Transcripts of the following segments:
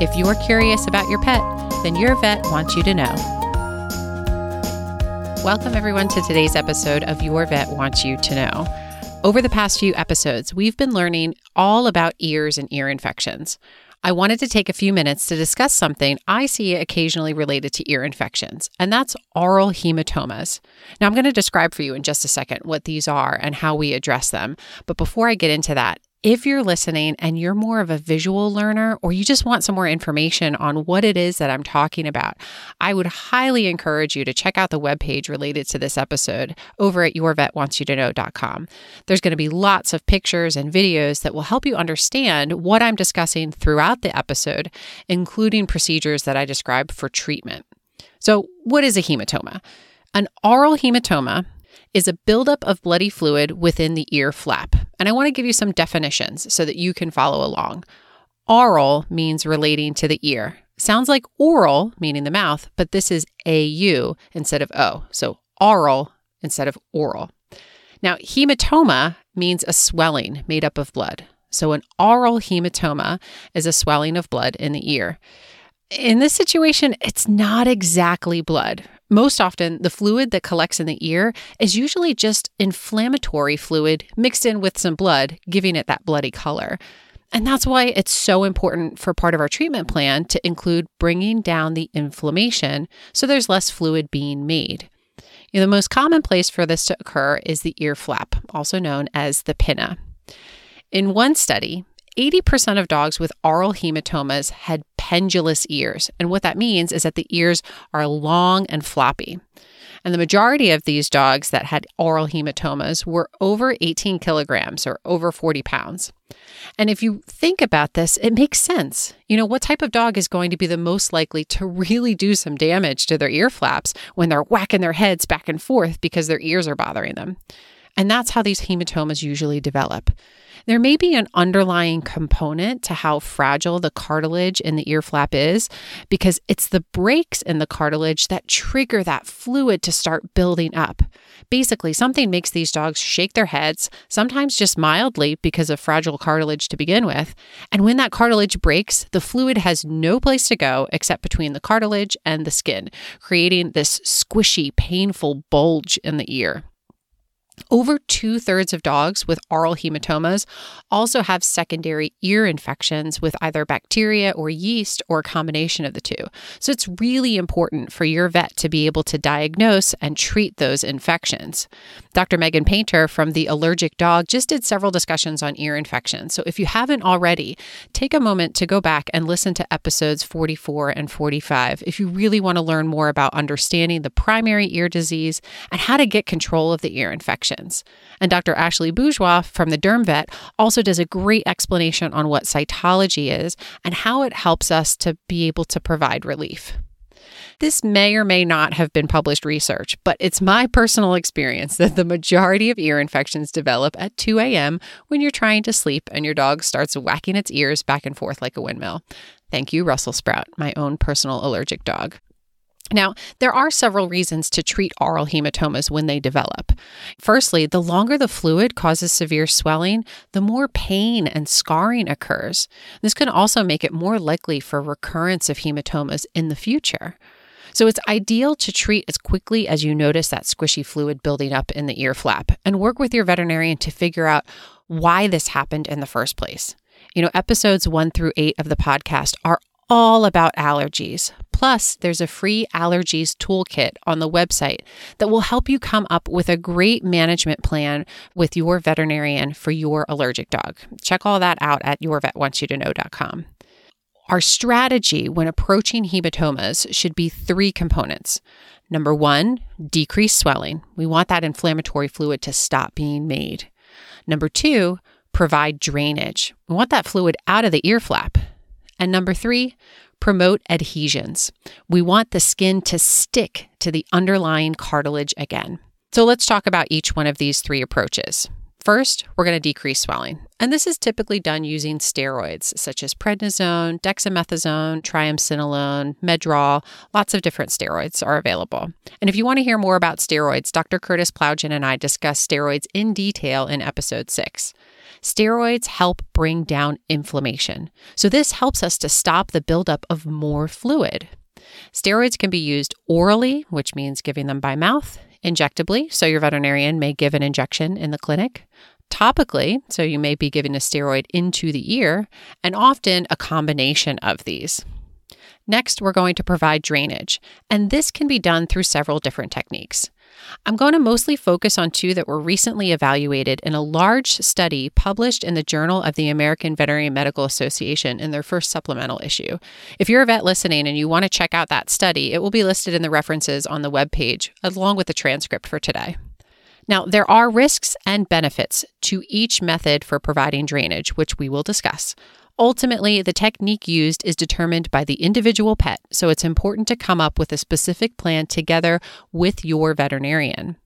If you're curious about your pet, then your vet wants you to know. Welcome, everyone, to today's episode of Your Vet Wants You to Know. Over the past few episodes, we've been learning all about ears and ear infections. I wanted to take a few minutes to discuss something I see occasionally related to ear infections, and that's aural hematomas. Now, I'm going to describe for you in just a second what these are and how we address them. But before I get into that, if you're listening and you're more of a visual learner or you just want some more information on what it is that I'm talking about, I would highly encourage you to check out the webpage related to this episode over at yourvetwantsyouto.know.com. There's going to be lots of pictures and videos that will help you understand what I'm discussing throughout the episode, including procedures that I describe for treatment. So, what is a hematoma? An aural hematoma is a buildup of bloody fluid within the ear flap. And I want to give you some definitions so that you can follow along. Aural means relating to the ear. Sounds like oral, meaning the mouth, but this is AU instead of O. So aural instead of oral. Now, hematoma means a swelling made up of blood. So, an aural hematoma is a swelling of blood in the ear. In this situation, it's not exactly blood. Most often, the fluid that collects in the ear is usually just inflammatory fluid mixed in with some blood, giving it that bloody color. And that's why it's so important for part of our treatment plan to include bringing down the inflammation so there's less fluid being made. You know, the most common place for this to occur is the ear flap, also known as the pinna. In one study, 80% of dogs with aural hematomas had pendulous ears. And what that means is that the ears are long and floppy. And the majority of these dogs that had aural hematomas were over 18 kilograms or over 40 pounds. And if you think about this, it makes sense. You know, what type of dog is going to be the most likely to really do some damage to their ear flaps when they're whacking their heads back and forth because their ears are bothering them? And that's how these hematomas usually develop. There may be an underlying component to how fragile the cartilage in the ear flap is because it's the breaks in the cartilage that trigger that fluid to start building up. Basically, something makes these dogs shake their heads, sometimes just mildly because of fragile cartilage to begin with. And when that cartilage breaks, the fluid has no place to go except between the cartilage and the skin, creating this squishy, painful bulge in the ear. Over two thirds of dogs with aural hematomas also have secondary ear infections with either bacteria or yeast or a combination of the two. So it's really important for your vet to be able to diagnose and treat those infections. Dr. Megan Painter from The Allergic Dog just did several discussions on ear infections. So if you haven't already, take a moment to go back and listen to episodes 44 and 45 if you really want to learn more about understanding the primary ear disease and how to get control of the ear infection infections. And Dr. Ashley Bourgeois from the Derm Vet also does a great explanation on what cytology is and how it helps us to be able to provide relief. This may or may not have been published research, but it's my personal experience that the majority of ear infections develop at 2 a.m. when you're trying to sleep and your dog starts whacking its ears back and forth like a windmill. Thank you, Russell Sprout, my own personal allergic dog. Now, there are several reasons to treat aural hematomas when they develop. Firstly, the longer the fluid causes severe swelling, the more pain and scarring occurs. This can also make it more likely for recurrence of hematomas in the future. So it's ideal to treat as quickly as you notice that squishy fluid building up in the ear flap and work with your veterinarian to figure out why this happened in the first place. You know, episodes one through eight of the podcast are all about allergies. Plus, there's a free allergies toolkit on the website that will help you come up with a great management plan with your veterinarian for your allergic dog. Check all that out at yourvetwantsyoutoKnow.com. Our strategy when approaching hematomas should be three components. Number one, decrease swelling. We want that inflammatory fluid to stop being made. Number two, provide drainage. We want that fluid out of the ear flap. And number three, promote adhesions. We want the skin to stick to the underlying cartilage again. So let's talk about each one of these three approaches. First, we're going to decrease swelling. And this is typically done using steroids such as prednisone, dexamethasone, triamcinolone, medrol. Lots of different steroids are available. And if you want to hear more about steroids, Dr. Curtis Plowgen and I discuss steroids in detail in episode six. Steroids help bring down inflammation. So, this helps us to stop the buildup of more fluid. Steroids can be used orally, which means giving them by mouth, injectably, so your veterinarian may give an injection in the clinic, topically, so you may be giving a steroid into the ear, and often a combination of these. Next, we're going to provide drainage, and this can be done through several different techniques. I'm going to mostly focus on two that were recently evaluated in a large study published in the Journal of the American Veterinary Medical Association in their first supplemental issue. If you're a vet listening and you want to check out that study, it will be listed in the references on the web page along with the transcript for today. Now, there are risks and benefits to each method for providing drainage, which we will discuss. Ultimately, the technique used is determined by the individual pet, so it's important to come up with a specific plan together with your veterinarian.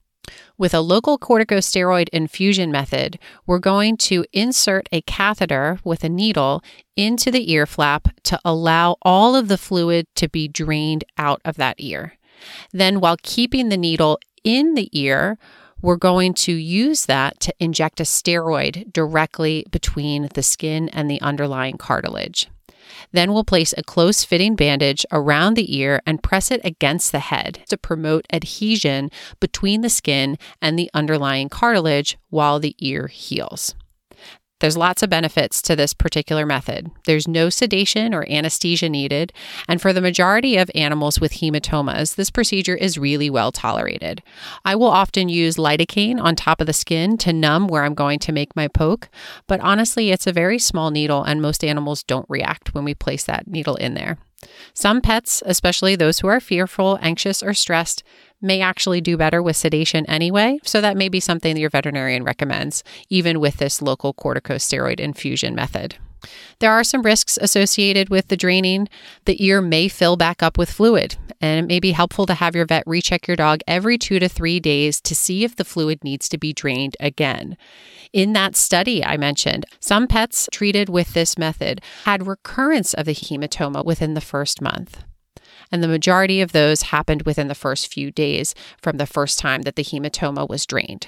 With a local corticosteroid infusion method, we're going to insert a catheter with a needle into the ear flap to allow all of the fluid to be drained out of that ear. Then, while keeping the needle in the ear, we're going to use that to inject a steroid directly between the skin and the underlying cartilage. Then we'll place a close fitting bandage around the ear and press it against the head to promote adhesion between the skin and the underlying cartilage while the ear heals. There's lots of benefits to this particular method. There's no sedation or anesthesia needed, and for the majority of animals with hematomas, this procedure is really well tolerated. I will often use lidocaine on top of the skin to numb where I'm going to make my poke, but honestly, it's a very small needle, and most animals don't react when we place that needle in there. Some pets, especially those who are fearful, anxious, or stressed, may actually do better with sedation anyway. So that may be something that your veterinarian recommends, even with this local corticosteroid infusion method. There are some risks associated with the draining. The ear may fill back up with fluid, and it may be helpful to have your vet recheck your dog every two to three days to see if the fluid needs to be drained again. In that study I mentioned, some pets treated with this method had recurrence of the hematoma within the first month and the majority of those happened within the first few days from the first time that the hematoma was drained.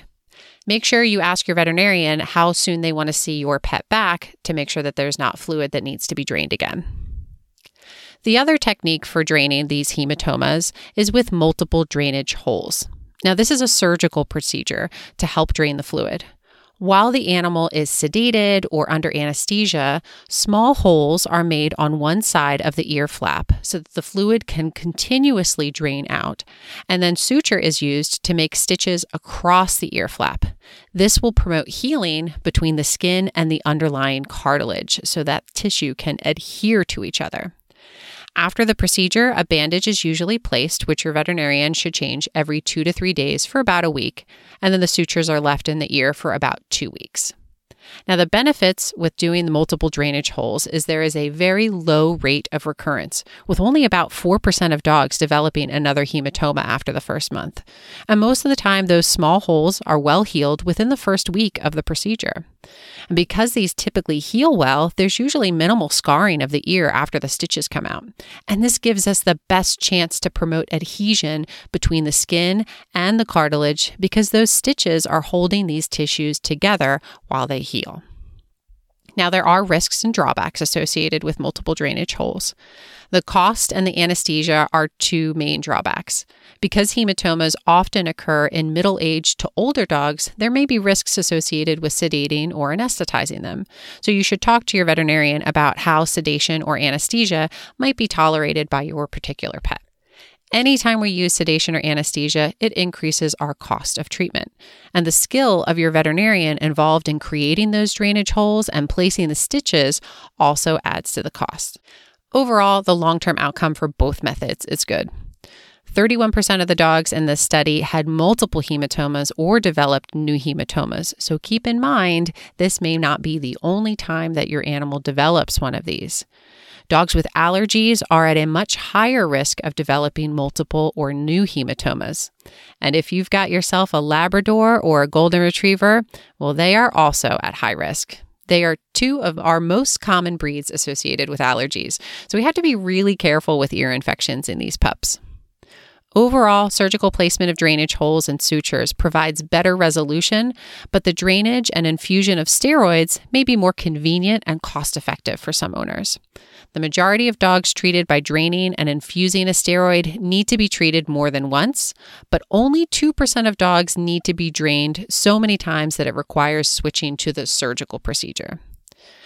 Make sure you ask your veterinarian how soon they want to see your pet back to make sure that there's not fluid that needs to be drained again. The other technique for draining these hematomas is with multiple drainage holes. Now, this is a surgical procedure to help drain the fluid. While the animal is sedated or under anesthesia, small holes are made on one side of the ear flap so that the fluid can continuously drain out. And then suture is used to make stitches across the ear flap. This will promote healing between the skin and the underlying cartilage so that tissue can adhere to each other. After the procedure, a bandage is usually placed, which your veterinarian should change every two to three days for about a week, and then the sutures are left in the ear for about two weeks. Now, the benefits with doing the multiple drainage holes is there is a very low rate of recurrence, with only about 4% of dogs developing another hematoma after the first month. And most of the time, those small holes are well healed within the first week of the procedure. And because these typically heal well, there's usually minimal scarring of the ear after the stitches come out. And this gives us the best chance to promote adhesion between the skin and the cartilage because those stitches are holding these tissues together while they heal. Now, there are risks and drawbacks associated with multiple drainage holes. The cost and the anesthesia are two main drawbacks. Because hematomas often occur in middle aged to older dogs, there may be risks associated with sedating or anesthetizing them. So you should talk to your veterinarian about how sedation or anesthesia might be tolerated by your particular pet. Anytime we use sedation or anesthesia, it increases our cost of treatment. And the skill of your veterinarian involved in creating those drainage holes and placing the stitches also adds to the cost. Overall, the long term outcome for both methods is good. 31% of the dogs in this study had multiple hematomas or developed new hematomas. So keep in mind, this may not be the only time that your animal develops one of these. Dogs with allergies are at a much higher risk of developing multiple or new hematomas. And if you've got yourself a Labrador or a Golden Retriever, well, they are also at high risk. They are two of our most common breeds associated with allergies. So we have to be really careful with ear infections in these pups. Overall, surgical placement of drainage holes and sutures provides better resolution, but the drainage and infusion of steroids may be more convenient and cost effective for some owners. The majority of dogs treated by draining and infusing a steroid need to be treated more than once, but only 2% of dogs need to be drained so many times that it requires switching to the surgical procedure.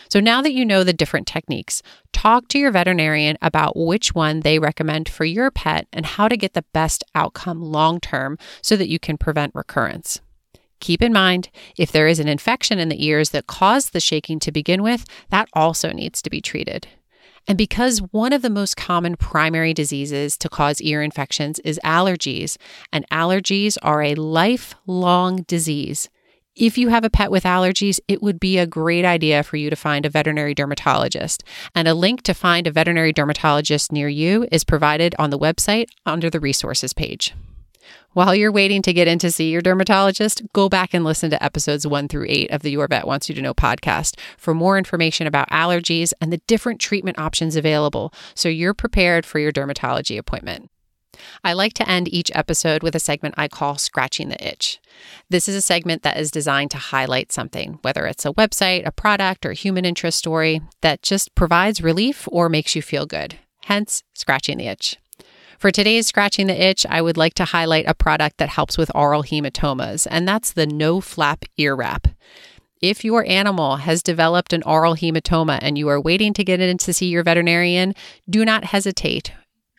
So now that you know the different techniques, talk to your veterinarian about which one they recommend for your pet and how to get the best outcome long term so that you can prevent recurrence. Keep in mind, if there is an infection in the ears that caused the shaking to begin with, that also needs to be treated. And because one of the most common primary diseases to cause ear infections is allergies, and allergies are a lifelong disease, if you have a pet with allergies, it would be a great idea for you to find a veterinary dermatologist. And a link to find a veterinary dermatologist near you is provided on the website under the resources page. While you're waiting to get in to see your dermatologist, go back and listen to episodes one through eight of the Your Vet Wants You to Know podcast for more information about allergies and the different treatment options available so you're prepared for your dermatology appointment. I like to end each episode with a segment I call Scratching the Itch. This is a segment that is designed to highlight something, whether it's a website, a product, or a human interest story that just provides relief or makes you feel good. Hence, Scratching the Itch. For today's Scratching the Itch, I would like to highlight a product that helps with aural hematomas, and that's the No Flap Ear Wrap. If your animal has developed an aural hematoma and you are waiting to get in to see your veterinarian, do not hesitate.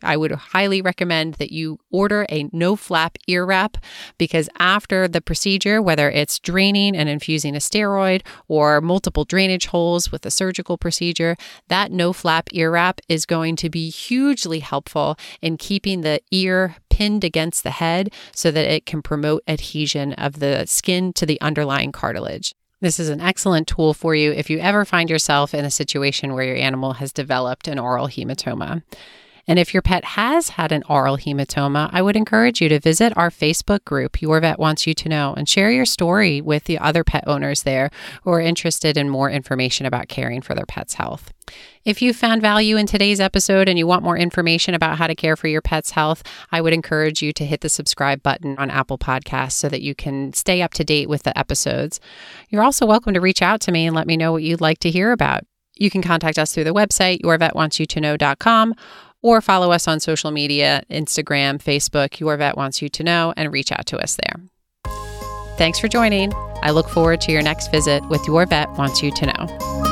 I would highly recommend that you order a no flap ear wrap because after the procedure, whether it's draining and infusing a steroid or multiple drainage holes with a surgical procedure, that no flap ear wrap is going to be hugely helpful in keeping the ear pinned against the head so that it can promote adhesion of the skin to the underlying cartilage. This is an excellent tool for you if you ever find yourself in a situation where your animal has developed an aural hematoma. And if your pet has had an aural hematoma, I would encourage you to visit our Facebook group, Your Vet Wants You to Know, and share your story with the other pet owners there who are interested in more information about caring for their pet's health. If you found value in today's episode and you want more information about how to care for your pet's health, I would encourage you to hit the subscribe button on Apple Podcasts so that you can stay up to date with the episodes. You're also welcome to reach out to me and let me know what you'd like to hear about. You can contact us through the website, yourvetwantsyoutoKnow.com, or follow us on social media Instagram, Facebook, Your Vet Wants You to Know, and reach out to us there. Thanks for joining. I look forward to your next visit with Your Vet Wants You to Know.